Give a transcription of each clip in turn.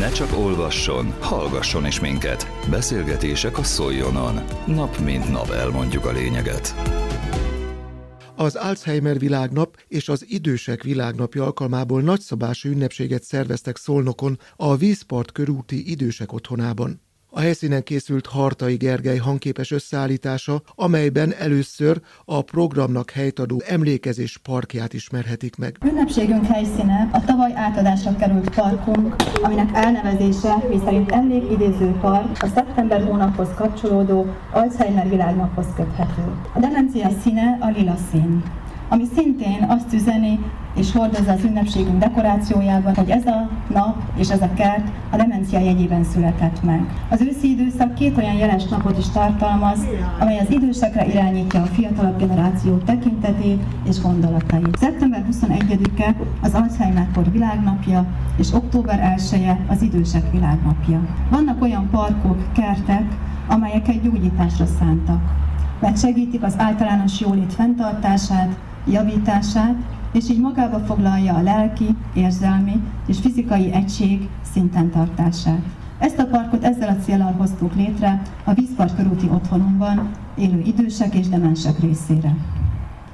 Ne csak olvasson, hallgasson is minket. Beszélgetések a Szoljonon. Nap mint nap elmondjuk a lényeget. Az Alzheimer világnap és az idősek világnapja alkalmából nagyszabású ünnepséget szerveztek Szolnokon a Vízpart körúti idősek otthonában. A helyszínen készült Hartai Gergely hangképes összeállítása, amelyben először a programnak helytadó emlékezés parkját ismerhetik meg. Ünnepségünk helyszíne a tavaly átadásra került parkunk, aminek elnevezése, miszerint emlékidéző park, a szeptember hónaphoz kapcsolódó Alzheimer világnaphoz köthető. A demencia színe a lila szín ami szintén azt üzeni és hordozza az ünnepségünk dekorációjában, hogy ez a nap és ez a kert a demencia jegyében született meg. Az őszi időszak két olyan jeles napot is tartalmaz, amely az idősekre irányítja a fiatalabb generáció tekintetét és gondolatait. Szeptember 21-e az Alzheimer-kor világnapja, és október 1-e az idősek világnapja. Vannak olyan parkok, kertek, amelyeket gyógyításra szántak, mert segítik az általános jólét fenntartását, javítását, és így magába foglalja a lelki, érzelmi és fizikai egység szinten tartását. Ezt a parkot ezzel a célral hoztuk létre a Vízpart körúti otthonunkban élő idősek és demensek részére.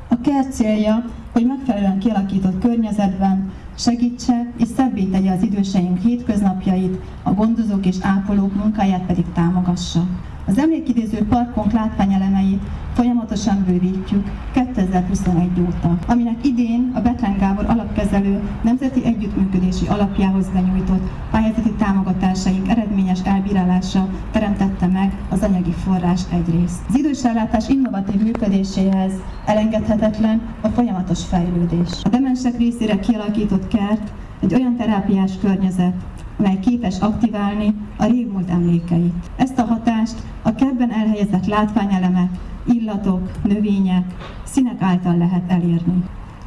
A kert célja, hogy megfelelően kialakított környezetben segítse és szebbé tegye az időseink hétköznapjait, a gondozók és ápolók munkáját pedig támogassa. Az emlékidéző parkunk látványelemeit folyamatosan bővítjük 2021 óta, aminek idén a Betlen Gábor alapkezelő Nemzeti Együttműködési Alapjához benyújtott pályázati támogatásaink eredményes elbírálása teremtette meg az anyagi forrás egyrészt. Az idősellátás innovatív működéséhez elengedhetetlen a folyamatos fejlődés. A demensek részére kialakított kert egy olyan terápiás környezet, mely képes aktiválni a régmúlt emlékeit. Ezt a hatást a kertben elhelyezett látványelemek, illatok, növények, színek által lehet elérni.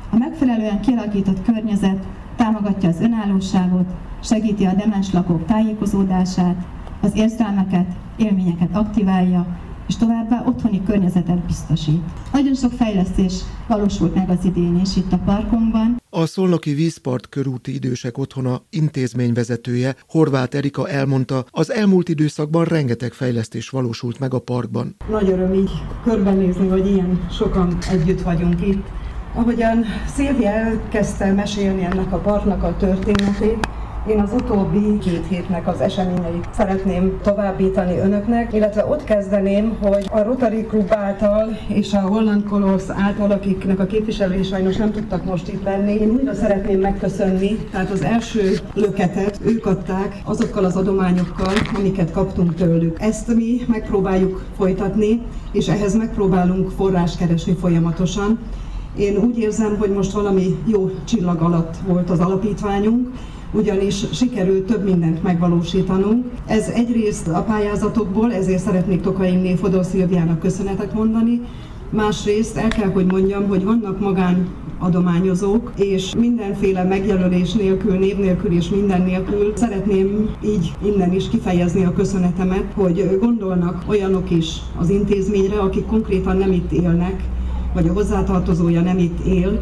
A megfelelően kialakított környezet támogatja az önállóságot, segíti a demens lakók tájékozódását, az érzelmeket, élményeket aktiválja, és továbbá otthoni környezetet biztosít. Nagyon sok fejlesztés valósult meg az idén is itt a parkunkban. A Szolnoki Vízpart körúti idősek otthona intézményvezetője Horváth Erika elmondta, az elmúlt időszakban rengeteg fejlesztés valósult meg a parkban. Nagy öröm így körbenézni, hogy ilyen sokan együtt vagyunk itt. Ahogyan Szilvia elkezdte mesélni ennek a parknak a történetét, én az utóbbi két hétnek az eseményeit szeretném továbbítani önöknek, illetve ott kezdeném, hogy a Rotary Club által és a Holland Colors által, akiknek a képviselői sajnos nem tudtak most itt lenni, én újra szeretném megköszönni, tehát az első löketet ők adták azokkal az adományokkal, amiket kaptunk tőlük. Ezt mi megpróbáljuk folytatni, és ehhez megpróbálunk forrás keresni folyamatosan. Én úgy érzem, hogy most valami jó csillag alatt volt az alapítványunk, ugyanis sikerült több mindent megvalósítanunk. Ez egyrészt a pályázatokból, ezért szeretnék Tokaimné Fodor Szilviának köszönetet mondani, Másrészt el kell, hogy mondjam, hogy vannak magán adományozók, és mindenféle megjelölés nélkül, név nélkül és minden nélkül szeretném így innen is kifejezni a köszönetemet, hogy gondolnak olyanok is az intézményre, akik konkrétan nem itt élnek, vagy a hozzátartozója nem itt él,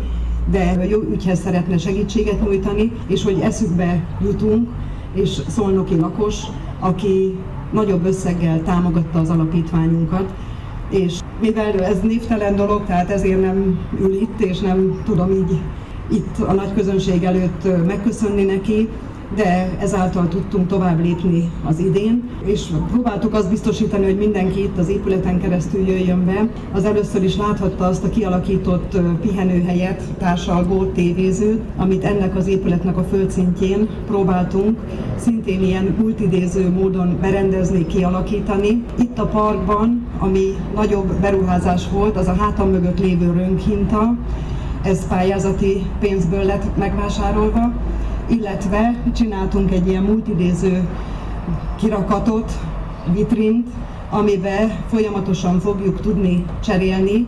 de jó ügyhez szeretne segítséget nyújtani, és hogy eszükbe jutunk, és szolnoki lakos, aki nagyobb összeggel támogatta az alapítványunkat, és mivel ez névtelen dolog, tehát ezért nem ül itt, és nem tudom így itt a nagy közönség előtt megköszönni neki, de ezáltal tudtunk tovább lépni az idén, és próbáltuk azt biztosítani, hogy mindenki itt az épületen keresztül jöjjön be. Az először is láthatta azt a kialakított pihenőhelyet, társalgót, tévézőt, amit ennek az épületnek a földszintjén próbáltunk szintén ilyen multidéző módon berendezni, kialakítani. Itt a parkban, ami nagyobb beruházás volt, az a hátam mögött lévő rönkhinta, ez pályázati pénzből lett megvásárolva, illetve csináltunk egy ilyen multidéző kirakatot, vitrint, amiben folyamatosan fogjuk tudni cserélni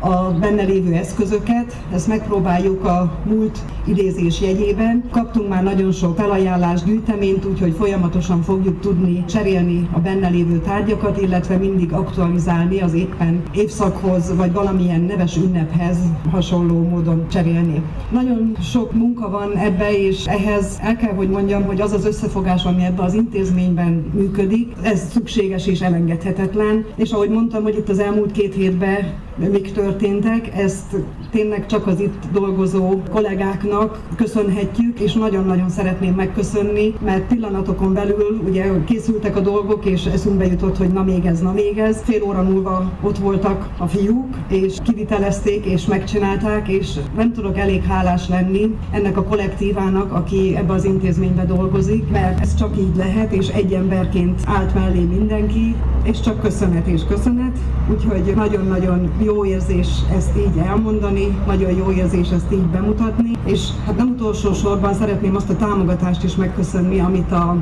a benne lévő eszközöket, ezt megpróbáljuk a múlt idézés jegyében. Kaptunk már nagyon sok felajánlás, gyűjteményt, úgyhogy folyamatosan fogjuk tudni cserélni a benne lévő tárgyakat, illetve mindig aktualizálni az éppen évszakhoz, vagy valamilyen neves ünnephez hasonló módon cserélni. Nagyon sok munka van ebbe, és ehhez el kell, hogy mondjam, hogy az az összefogás, ami ebben az intézményben működik, ez szükséges és elengedhetetlen. És ahogy mondtam, hogy itt az elmúlt két hétben mik történtek, ezt tényleg csak az itt dolgozó kollégáknak köszönhetjük, és nagyon-nagyon szeretném megköszönni, mert pillanatokon belül ugye készültek a dolgok, és eszünkbe jutott, hogy na még ez, na még ez. Fél óra múlva ott voltak a fiúk, és kivitelezték, és megcsinálták, és nem tudok elég hálás lenni ennek a kollektívának, aki ebbe az intézménybe dolgozik, mert ez csak így lehet, és egy emberként állt mellé mindenki, és csak köszönet és köszönet, úgyhogy nagyon-nagyon jó érzés ezt így elmondani, nagyon jó érzés ezt így bemutatni, és hát nem utolsó sorban szeretném azt a támogatást is megköszönni, amit a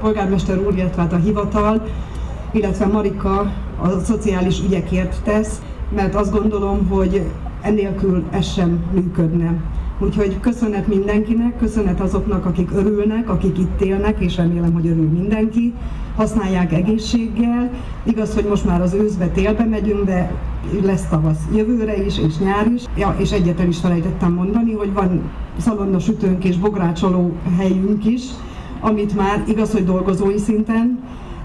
polgármester úr, illetve hát a hivatal, illetve Marika a szociális ügyekért tesz, mert azt gondolom, hogy ennélkül ez sem működne. Úgyhogy köszönet mindenkinek, köszönet azoknak, akik örülnek, akik itt élnek, és remélem, hogy örül mindenki. Használják egészséggel. Igaz, hogy most már az őszbe, télbe megyünk, de lesz tavasz jövőre is, és nyár is. Ja, és egyetlen is felejtettem mondani, hogy van szalonna sütőnk és bográcsoló helyünk is, amit már igaz, hogy dolgozói szinten,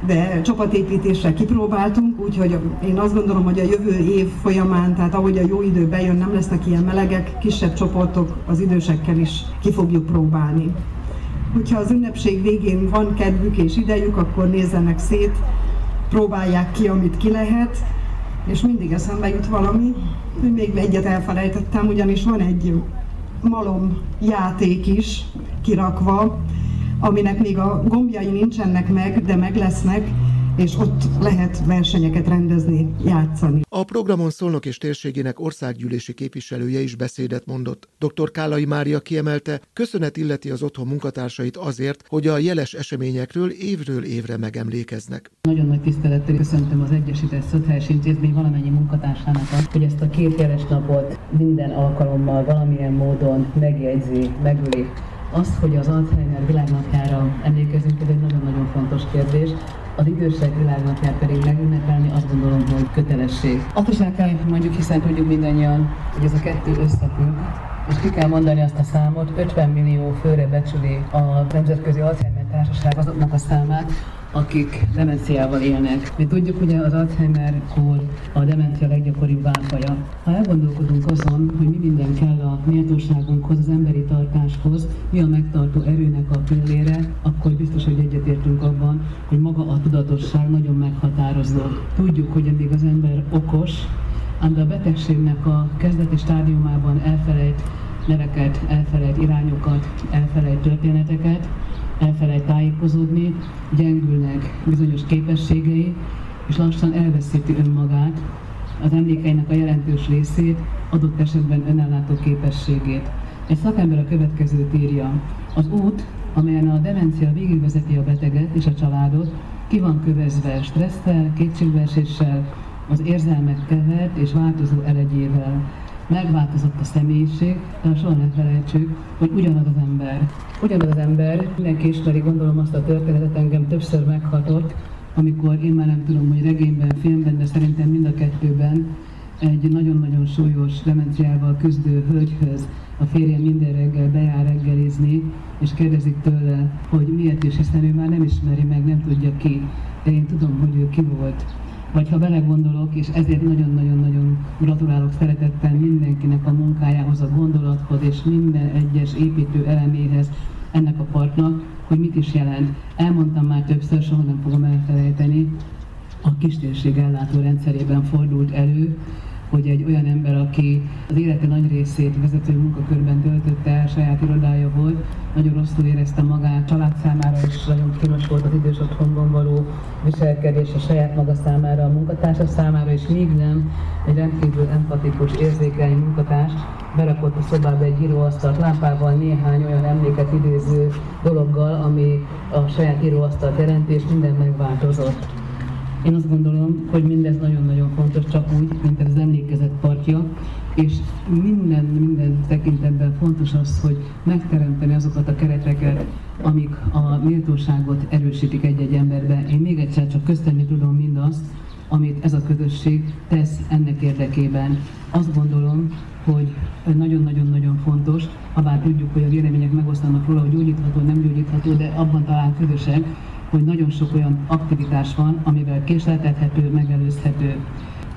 de csapatépítésre kipróbáltunk, úgyhogy én azt gondolom, hogy a jövő év folyamán, tehát ahogy a jó idő bejön, nem lesznek ilyen melegek, kisebb csoportok az idősekkel is ki fogjuk próbálni. Hogyha az ünnepség végén van kedvük és idejük, akkor nézzenek szét, próbálják ki, amit ki lehet, és mindig eszembe jut valami, hogy még egyet elfelejtettem, ugyanis van egy malom játék is kirakva, aminek még a gombjai nincsenek meg, de meg lesznek, és ott lehet versenyeket rendezni, játszani. A programon Szolnok és térségének országgyűlési képviselője is beszédet mondott. Dr. Kálai Mária kiemelte, köszönet illeti az otthon munkatársait azért, hogy a jeles eseményekről évről évre megemlékeznek. Nagyon nagy tisztelettel köszöntöm az Egyesített Szociális Intézmény valamennyi munkatársának, hogy ezt a két jeles napot minden alkalommal valamilyen módon megjegyzi, megüli azt, hogy az Alzheimer világnapjára emlékezünk, ez egy nagyon-nagyon fontos kérdés. Az idősek világnapját pedig megünnepelni azt gondolom, hogy kötelesség. Azt is el kell mondjuk, hiszen tudjuk mindannyian, hogy ez a kettő összefügg, és ki kell mondani azt a számot, 50 millió főre becsüli a Nemzetközi Alzheimer Társaság azoknak a számát, akik demenciával élnek. Mi tudjuk, hogy az Alzheimer-kor a demencia leggyakoribb válfaja. Ha elgondolkodunk azon, hogy mi minden kell a méltóságunkhoz, az emberi tartáshoz, mi a megtartó erőnek a pillére, akkor biztos, hogy egyetértünk abban, tudatosság nagyon meghatározó. Tudjuk, hogy amíg az ember okos, ám a betegségnek a kezdeti stádiumában elfelejt neveket, elfelejt irányokat, elfelejt történeteket, elfelejt tájékozódni, gyengülnek bizonyos képességei, és lassan elveszíti önmagát, az emlékeinek a jelentős részét, adott esetben önellátó képességét. Egy szakember a következőt írja. Az út, amelyen a demencia végigvezeti a beteget és a családot, ki van kövezve stresszel, kétségbeeséssel, az érzelmek kevert és változó elegyével megváltozott a személyiség, de soha ne felejtsük, hogy ugyanaz az ember. Ugyanaz az ember, mindenki ismeri, gondolom azt a történetet, engem többször meghatott, amikor én már nem tudom, hogy regényben, filmben, de szerintem mind a kettőben egy nagyon-nagyon súlyos demenciával küzdő hölgyhöz a férje minden reggel bejár reggelizni, és kérdezik tőle, hogy miért is, hiszen ő már nem ismeri meg, nem tudja ki, de én tudom, hogy ő ki volt vagy ha belegondolok, és ezért nagyon-nagyon-nagyon gratulálok szeretettel mindenkinek a munkájához, a gondolathoz és minden egyes építő eleméhez ennek a partnak, hogy mit is jelent. Elmondtam már többször, soha nem fogom elfelejteni, a kistérség ellátó rendszerében fordult elő, hogy egy olyan ember, aki az élete nagy részét vezető munkakörben töltötte saját irodája volt, nagyon rosszul érezte magát, család számára is nagyon kínos volt az idős otthonban való viselkedés, a saját maga számára, a munkatársa számára, és még nem egy rendkívül empatikus, érzékeny munkatárs berakott a szobába egy íróasztalt lámpával, néhány olyan emléket idéző dologgal, ami a saját íróasztalt jelenti, és minden megváltozott Én azt gondolom, hogy mindez nagyon-nagyon fontos, csak úgy, mint az emlékezet partja, és minden, minden tekintetben fontos az, hogy megteremteni azokat a kereteket, amik a méltóságot erősítik egy-egy emberbe. Én még egyszer csak köszönni tudom mindazt, amit ez a közösség tesz ennek érdekében. Azt gondolom, hogy nagyon-nagyon-nagyon fontos, ha bár tudjuk, hogy a vélemények megosztanak róla, hogy gyógyítható, nem gyógyítható, de abban talán közösek, hogy nagyon sok olyan aktivitás van, amivel késleltethető, megelőzhető.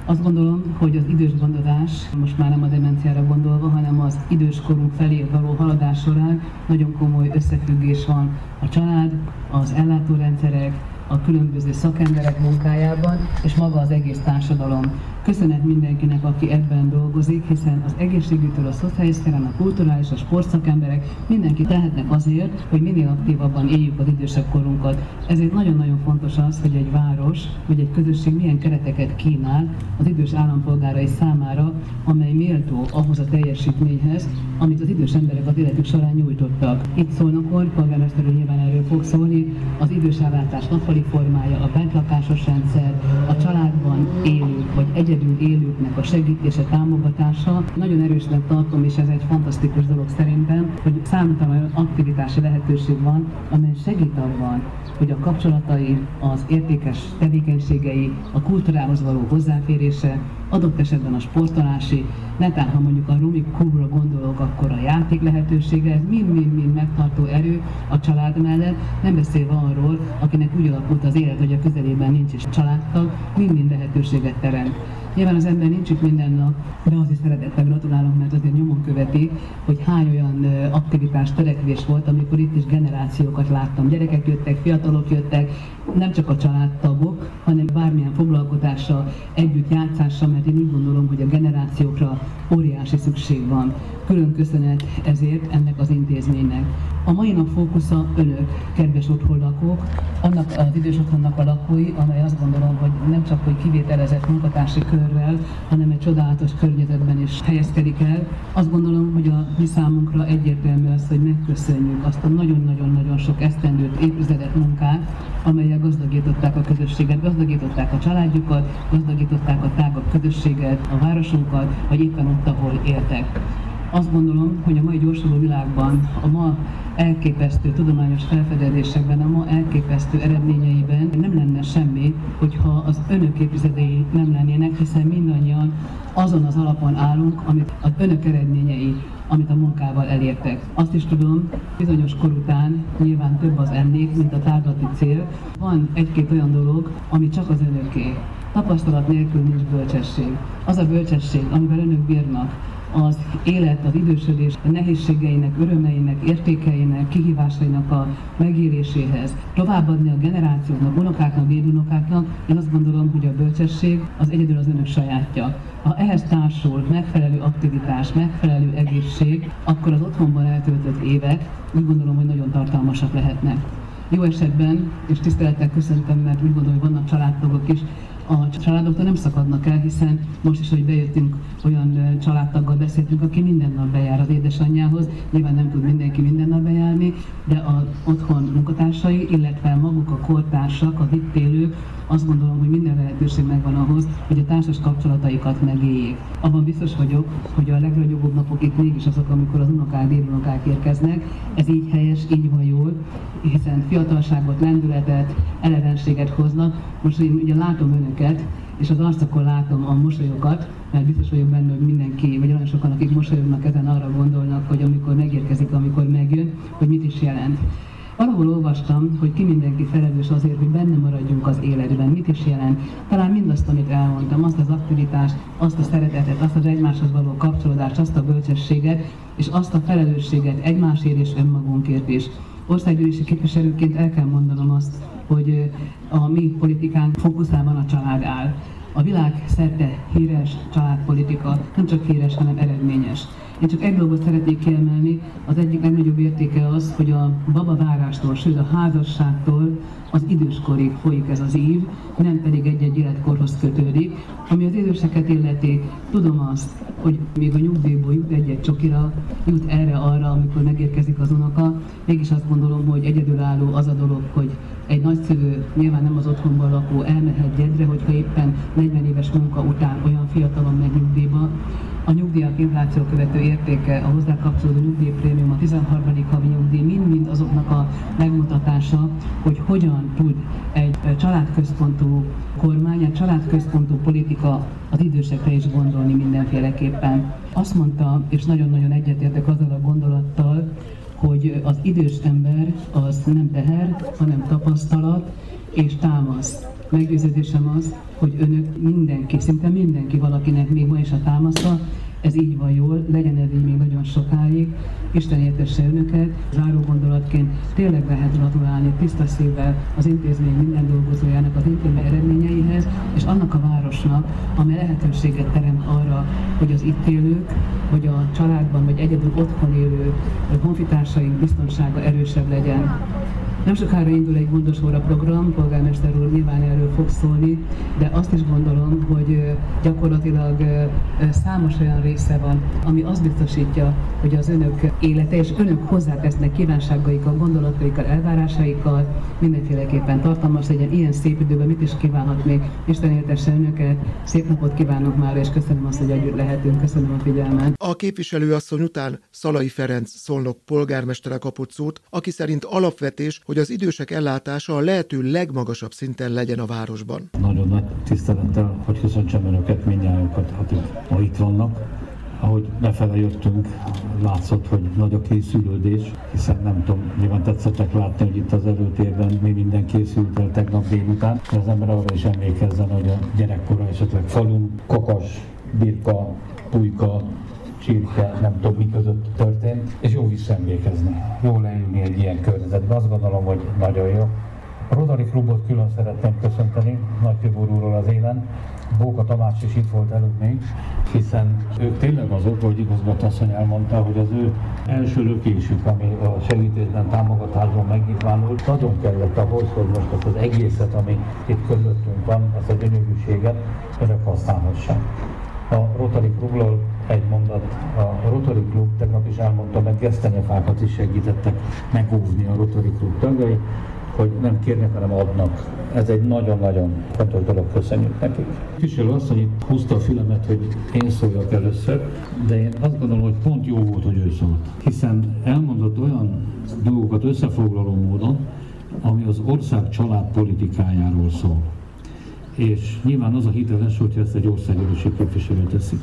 Azt gondolom, hogy az idős gondozás, most már nem a demenciára gondolva, hanem az időskorunk felé való haladás során nagyon komoly összefüggés van a család, az ellátórendszerek, a különböző szakemberek munkájában, és maga az egész társadalom. Köszönet mindenkinek, aki ebben dolgozik, hiszen az egészségügytől a szociális szférán, a kulturális, a sportszakemberek mindenki tehetnek azért, hogy minél aktívabban éljük az idősebb korunkat. Ezért nagyon-nagyon fontos az, hogy egy város vagy egy közösség milyen kereteket kínál az idős állampolgárai számára, amely méltó ahhoz a teljesítményhez, amit az idős emberek az életük során nyújtottak. Itt szólnokon, polgármester nyilván erről fog szólni, az idős ellátás nappali formája, a bentlakásos rendszer, a családban élők vagy egyedül élőknek a segítése, támogatása. Nagyon erősnek tartom, és ez egy fantasztikus dolog szerintem, hogy számtalan aktivitási lehetőség van, amely segít abban, hogy a kapcsolatai, az értékes tevékenységei, a kultúrához való hozzáférése, adott esetben a sportolási, netán ha mondjuk a Rumi Kubra gondolok, akkor a játék lehetősége, ez mind-mind-mind megtartó erő a család mellett, nem beszélve arról, akinek úgy alakult az élet, hogy a közelében nincs is családtag, mind-mind lehetőséget teremt. Nyilván az ember nincs itt minden nap, de azért szeretettel gratulálok, mert azért nyomon követi, hogy hány olyan aktivitás, törekvés volt, amikor itt is generációkat láttam. Gyerekek jöttek, fiatalok jöttek, nem csak a családtagok, hanem bármilyen foglalkozással, együtt játszással, mert én úgy gondolom, hogy a generációkra óriási szükség van. Külön köszönet ezért ennek az intézménynek. A mai nap fókusza önök, kedves otthonlakók, annak az idős otthonnak a lakói, amely azt gondolom, hogy nem csak hogy kivételezett munkatársi körrel, hanem egy csodálatos környezetben is helyezkedik el. Azt gondolom, hogy a mi számunkra egyértelmű az, hogy megköszönjük azt a nagyon-nagyon-nagyon sok esztendőt, évtizedet munkát, amelyek gazdagították a közösséget, gazdagították a családjukat, gazdagították a tágabb közösséget, a városunkat, vagy éppen ott, ahol éltek. Azt gondolom, hogy a mai gyorsuló világban, a ma elképesztő tudományos felfedezésekben, a ma elképesztő eredményeiben nem lenne semmi, hogyha az önök évtizedei nem lennének, hiszen mindannyian azon az alapon állunk, amit az önök eredményei, amit a munkával elértek. Azt is tudom, bizonyos kor után nyilván több az emlék, mint a tárgyati cél. Van egy-két olyan dolog, ami csak az önöké. Tapasztalat nélkül nincs bölcsesség. Az a bölcsesség, amivel önök bírnak, az élet, az idősödés nehézségeinek, örömeinek, értékeinek, kihívásainak a megéréséhez továbbadni a generációknak, unokáknak, dédunokáknak, én azt gondolom, hogy a bölcsesség az egyedül az önök sajátja. Ha ehhez társul megfelelő aktivitás, megfelelő egészség, akkor az otthonban eltöltött évek úgy gondolom, hogy nagyon tartalmasak lehetnek. Jó esetben, és tisztelettel köszöntöm, mert úgy gondolom, hogy vannak családtagok is, a családoktól nem szakadnak el, hiszen most is, hogy bejöttünk, olyan családtaggal beszéltünk, aki minden nap bejár az édesanyjához, nyilván nem tud mindenki minden nap bejárni, de a otthon munkatársai, illetve maguk a kortársak, az itt élők, azt gondolom, hogy minden lehetőség megvan ahhoz, hogy a társas kapcsolataikat megéljék. Abban biztos vagyok, hogy a legnagyobb napok itt mégis azok, amikor az unokák, dédunokák érkeznek. Ez így helyes, így van jól, hiszen fiatalságot, lendületet, elevenséget hoznak. Most én ugye látom önöket, és az arcokon látom a mosolyokat, mert biztos vagyok benne, hogy mindenki, vagy olyan sokan, akik mosolyognak ezen arra gondolnak, hogy amikor megérkezik, amikor megjön, hogy mit is jelent. Valahol olvastam, hogy ki mindenki felelős azért, hogy benne maradjunk az életben. Mit is jelent? Talán mindazt, amit elmondtam, azt az aktivitást, azt a szeretetet, azt az egymáshoz való kapcsolódást, azt a bölcsességet, és azt a felelősséget egymásért és önmagunkért is. Országgyűlési képviselőként el kell mondanom azt, hogy a mi politikánk fókuszában a család áll. A világ szerte híres családpolitika nem csak híres, hanem eredményes. Én csak egy dolgot szeretnék kiemelni, az egyik legnagyobb értéke az, hogy a baba várástól, sőt a házasságtól az időskorig folyik ez az ív, nem pedig egy-egy életkorhoz kötődik. Ami az időseket illeti, tudom azt, hogy még a nyugdíjból jut egy-egy csokira, jut erre-arra, amikor megérkezik az unoka. Mégis azt gondolom, hogy egyedülálló az a dolog, hogy egy nagyszülő, nyilván nem az otthonban lakó, elmehet gyedre, hogyha éppen 40 éves munka után olyan fiatalon megy nyugdíjba, a nyugdíjak infláció követő értéke, a hozzá kapcsolódó nyugdíjprémium, a 13. havi nyugdíj, mind-mind azoknak a megmutatása, hogy hogyan tud egy családközpontú kormány, egy családközpontú politika az idősekre is gondolni mindenféleképpen. Azt mondta, és nagyon-nagyon egyetértek azzal a gondolattal, hogy az idős ember az nem teher, hanem tapasztalat és támasz. Meggyőződésem az, hogy önök mindenki, szinte mindenki valakinek még ma is a támasza, ez így van jól, legyen ez így még nagyon sokáig. Isten értesse önöket. Záró gondolatként tényleg lehet gratulálni tiszta szívvel az intézmény minden dolgozójának az intézmény eredményeihez, és annak a városnak, amely lehetőséget teremt arra, hogy az itt élők, vagy a családban, vagy egyedül otthon élő honfitársaink biztonsága erősebb legyen. Nem sokára indul egy gondosóra program, polgármester úr nyilván erről fog szólni, de azt is gondolom, hogy gyakorlatilag számos olyan része van, ami azt biztosítja, hogy az önök élete és önök hozzátesznek kívánságaikkal, gondolataikkal, elvárásaikkal, mindenféleképpen tartalmas legyen ilyen szép időben, mit is kívánhat még. Isten éltesse önöket, szép napot kívánok már, és köszönöm azt, hogy együtt lehetünk, köszönöm a figyelmet. A képviselőasszony után Szalai Ferenc Szolnok polgármestere kapott szót, aki szerint alapvetés, hogy az idősek ellátása a lehető legmagasabb szinten legyen a városban. Nagyon nagy tisztelettel, hogy köszöntsem önöket, mindjárt, akik ma itt vannak. Ahogy befele jöttünk, látszott, hogy nagy a készülődés, hiszen nem tudom, nyilván tetszettek látni, hogy itt az előtérben mi minden készült el tegnap délután. Az ember arra is emlékezzen, hogy a gyerekkora esetleg falun, kakas, birka, pulyka, csirke, nem tudom mi között történt, és jó visszaemlékezni, jó leülni egy ilyen környezetben. Azt gondolom, hogy nagyon jó. A Rotary Klubot külön szeretném köszönteni, Nagy úrról az élen. Bóka Tamás is itt volt előbb még, hiszen ők tényleg azok, hogy igazgatóasszony elmondta, hogy az ő első lökésük, ami a segítésben, támogatásban megnyilvánult, nagyon kellett ahhoz, hogy most azt az egészet, ami itt közöttünk van, azt a gyönyörűséget önök használhassák. A Rotary Klubról egy mondat. A Rotary Klub tegnap is elmondta, meg gesztenyefákat is segítettek megóvni a Rotary Klub tagjai, hogy nem kérnek, hanem adnak. Ez egy nagyon-nagyon fontos dolog, köszönjük nekik. Képviselő asszony itt húzta a fülemet, hogy én szóljak először, de én azt gondolom, hogy pont jó volt, hogy ő szólt. Hiszen elmondott olyan dolgokat összefoglaló módon, ami az ország családpolitikájáról szól. És nyilván az a hiteles, hogyha ezt egy országgyűlési képviselő teszi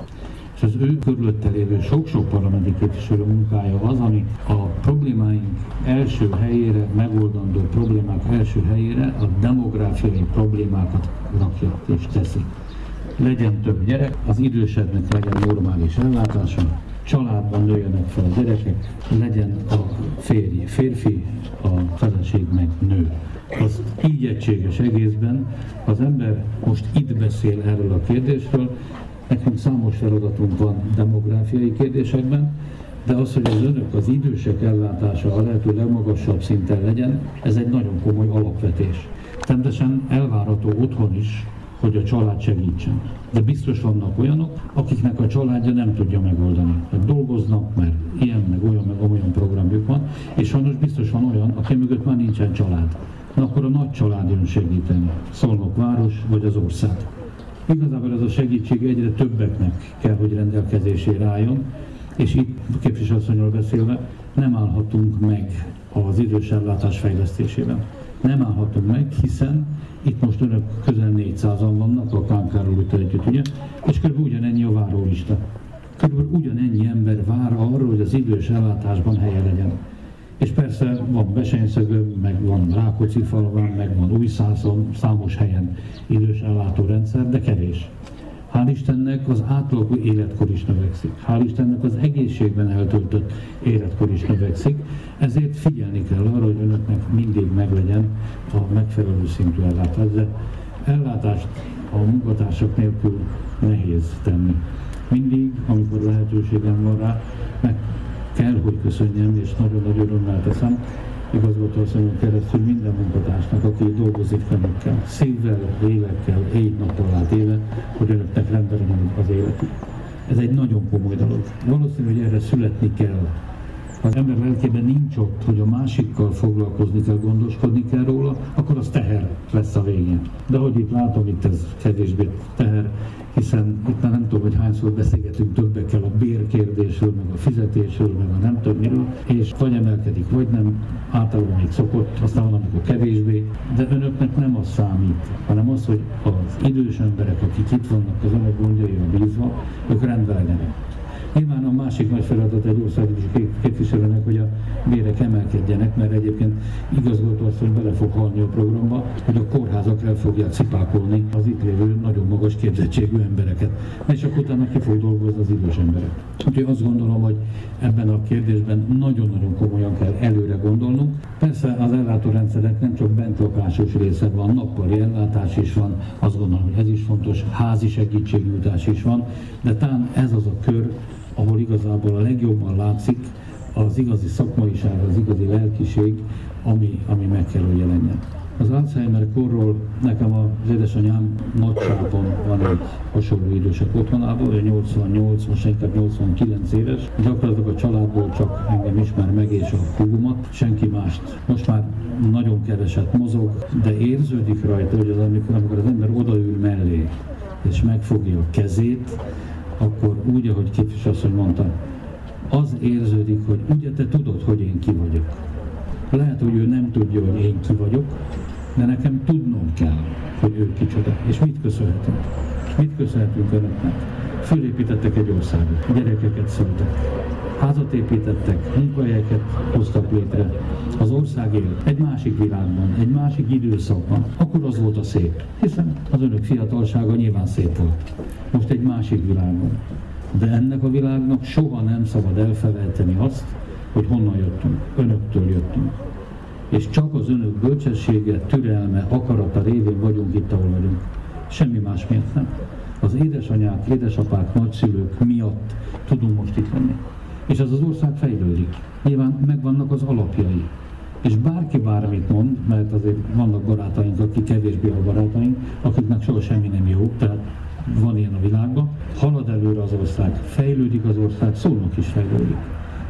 és az ő körülötte lévő sok-sok parlamenti képviselő munkája az, ami a problémáink első helyére, megoldandó problémák első helyére a demográfiai problémákat rakja és teszi. Legyen több gyerek, az idősebbnek legyen normális ellátása, családban nőjenek fel a gyerekek, legyen a férj férfi, a feleség meg nő. Az így egységes egészben az ember most itt beszél erről a kérdésről, Nekünk számos feladatunk van demográfiai kérdésekben, de az, hogy az önök az idősek ellátása a lehető legmagasabb szinten legyen, ez egy nagyon komoly alapvetés. Természetesen elvárható otthon is, hogy a család segítsen. De biztos vannak olyanok, akiknek a családja nem tudja megoldani. Hát dolgoznak, mert ilyen, meg olyan, meg olyan programjuk van, és sajnos biztos van olyan, aki mögött már nincsen család. Na akkor a nagy család jön segíteni. Szolnok város, vagy az ország. Igazából ez a segítség egyre többeknek kell, hogy rendelkezésére álljon, és itt képviselőasszonyról beszélve nem állhatunk meg az idős ellátás fejlesztésében. Nem állhatunk meg, hiszen itt most önök közel 400-an vannak a Kánkáról együtt, ugye? És kb. ugyanennyi a várólista. Körülbelül ugyanennyi ember vár arra, hogy az idős ellátásban helye legyen. És persze van Besenyszögön, meg van Rákóczi falván, meg van Újszászon, számos helyen idős ellátórendszer, de kevés. Hál' Istennek az átlagú életkor is növekszik. Hál' Istennek az egészségben eltöltött életkor is növekszik. Ezért figyelni kell arra, hogy önöknek mindig meglegyen a megfelelő szintű ellátás. De ellátást a munkatársak nélkül nehéz tenni. mindig, amikor lehetőségem van rá, meg kell, hogy köszönjem, és nagyon nagy örömmel teszem, igazgatóasszonyon keresztül minden munkatársnak, aki dolgozik önökkel, szívvel, lélekkel, éjt-nappal át éve, hogy önöknek rendeljen az életük. Ez egy nagyon komoly dolog. Valószínű, hogy erre születni kell. Az ember lelkében nincs ott, hogy a másikkal foglalkozni kell, gondoskodni kell róla, akkor az teher lesz a végén. De hogy itt látom, itt ez kevésbé teher, hiszen itt már nem tudom, hogy hányszor beszélgetünk többekkel a bérkérdésről, meg a fizetésről, meg a nem tudom miről, és vagy emelkedik, vagy nem, általában még szokott, aztán van, amikor kevésbé, de önöknek nem az számít, hanem az, hogy az idős emberek, akik itt vannak az önök gondjaira bízva, ők rendben legyenek. Nyilván a másik nagy feladat egy országos képviselőnek, hogy a bérek emelkedjenek, mert egyébként igazgató hogy bele fog halni a programba, hogy a kórházak el fogják cipákolni az itt lévő nagyon magas képzettségű embereket. És akkor utána ki fog dolgozni az idős emberek. Úgyhogy azt gondolom, hogy ebben a kérdésben nagyon-nagyon komolyan kell előre gondolnunk. Persze az ellátórendszerek nem csak bentlakásos része van, nappali ellátás is van, azt gondolom, hogy ez is fontos, házi segítségnyújtás is van, de talán ez az a kör, ahol igazából a legjobban látszik az igazi szakmaiság, az igazi lelkiség, ami, ami meg kell, hogy jelenjen. Az Alzheimer korról nekem az édesanyám nagyságban van egy hasonló idősek otthonában, ő 88, most inkább 89 éves. Gyakorlatilag a családból csak engem ismer meg és a hugomat, senki mást. Most már nagyon keveset mozog, de érződik rajta, hogy az, amikor, amikor az ember odaül mellé, és megfogja a kezét, akkor úgy, ahogy képviselőasszony mondta, az érződik, hogy ugye te tudod, hogy én ki vagyok. Lehet, hogy ő nem tudja, hogy én ki vagyok, de nekem tudnom kell, hogy ő kicsoda. És mit köszönhetünk? Mit köszönhetünk önöknek? Fölépítettek egy országot, gyerekeket szültek, házat építettek, munkahelyeket hoztak létre. Az ország él egy másik világban, egy másik időszakban. Akkor az volt a szép, hiszen az önök fiatalsága nyilván szép volt. Most egy másik világban. De ennek a világnak soha nem szabad elfelejteni azt, hogy honnan jöttünk. Önöktől jöttünk. És csak az önök bölcsessége, türelme, akarata révén vagyunk itt, ahol vagyunk. Semmi más miatt nem. Az édesanyák, édesapák, nagyszülők miatt tudunk most itt lenni. És ez az ország fejlődik. Nyilván megvannak az alapjai. És bárki bármit mond, mert azért vannak barátaink, akik kevésbé a barátaink, akiknek soha semmi nem jó, tehát van ilyen a világban, halad előre az ország, fejlődik az ország, szólnak is fejlődik.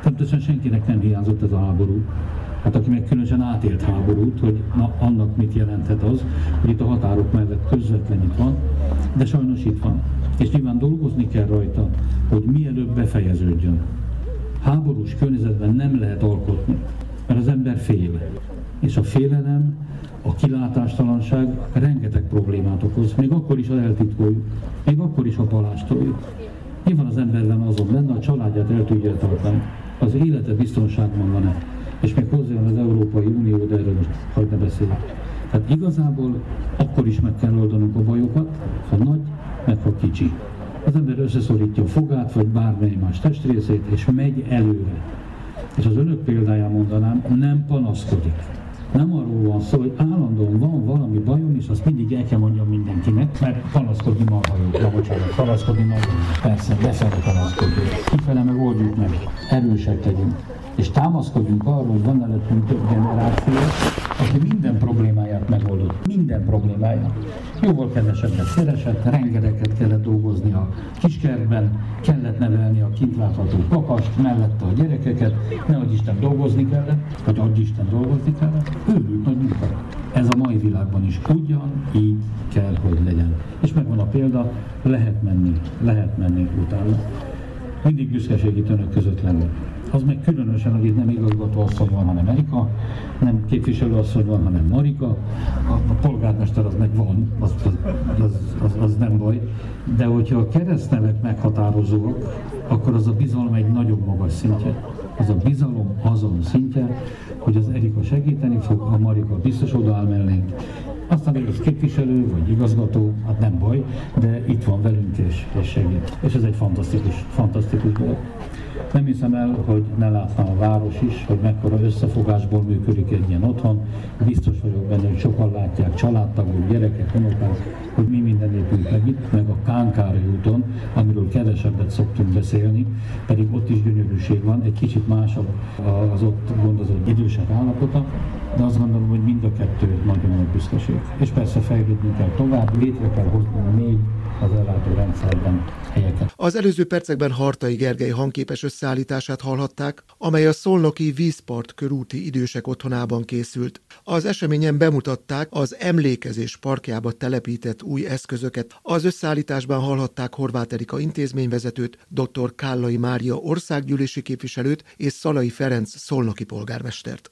Természetesen senkinek nem hiányzott ez a háború. Hát aki meg különösen átélt háborút, hogy na, annak mit jelenthet az, hogy itt a határok mellett közvetlen itt van, de sajnos itt van. És nyilván dolgozni kell rajta, hogy mielőbb befejeződjön. Háborús környezetben nem lehet alkotni, mert az ember fél. És a félelem, a kilátástalanság rengeteg problémát okoz, még akkor is, ha eltitkoljuk, még akkor is, ha palástoljuk. Nyilván az emberben azon lenne, a családját el tudja tartani, az élete biztonságban van-e, és még hozzájön az Európai Unió, de erről most hagyd ne beszéljük. Tehát igazából akkor is meg kell oldanunk a bajokat, ha nagy, meg ha kicsi. Az ember összeszorítja a fogát, vagy bármely más testrészét, és megy előre. És az önök példáján mondanám, nem panaszkodik. Nem arról van szó, hogy állandóan van valami bajom, és azt mindig el kell mondjam mindenkinek, mert panaszkodni marha jó. Ja, bocsánat, panaszkodni nagyon jó. Persze, befele panaszkodni. Kifele meg oldjuk meg, erősek legyünk. És támaszkodjunk arra, hogy van előttünk több generáció, aki minden problémáját megoldott. Minden problémáját. Jóval kevesebbet keresett, rengeteget kellett dolgozni a kiskertben, kellett nevelni a kint látható kakast, mellette a gyerekeket, nehogy Isten dolgozni kellett, vagy adj Isten dolgozni kellett. Őrült nagy munka. Ez a mai világban is ugyan így kell, hogy legyen. És megvan a példa, lehet menni, lehet menni utána. Mindig büszkeség itt önök között lenni az meg különösen, hogy itt nem igazgató asszony van, hanem Erika, nem képviselő asszony van, hanem Marika, a, a polgármester az meg van, az, az, az, az, az nem baj, de hogyha a keresztnevek meghatározóak, akkor az a bizalom egy nagyon magas szintje. Az a bizalom azon szintje, hogy az Erika segíteni fog, a Marika biztos odaáll mellénk, aztán egy képviselő vagy igazgató, hát nem baj, de itt van velünk és, és segít. És ez egy fantasztikus, fantasztikus dolog. Nem hiszem el, hogy ne látna a város is, hogy mekkora összefogásból működik egy ilyen otthon. Biztos vagyok benne, hogy sokan látják, családtagok, gyerekek, unokák, hogy mi minden épült meg itt, meg a Kánkári úton, amiről kevesebbet szoktunk beszélni, pedig ott is gyönyörűség van, egy kicsit más az ott gondozott idősek állapota, de azt gondolom, hogy mind a kettő nagyon nagy büszkeség. És persze fejlődni kell tovább, létre kell hozni még az ellátórendszerben helyeket. Az előző percekben Hartai Gergely hangképes összeállítását hallhatták, amely a Szolnoki Vízpart körúti idősek otthonában készült. Az eseményen bemutatták az emlékezés parkjába telepített új eszközöket. Az összeállításban hallhatták Horváth Erika intézményvezetőt, dr. Kállai Mária országgyűlési képviselőt és Szalai Ferenc szolnoki polgármestert.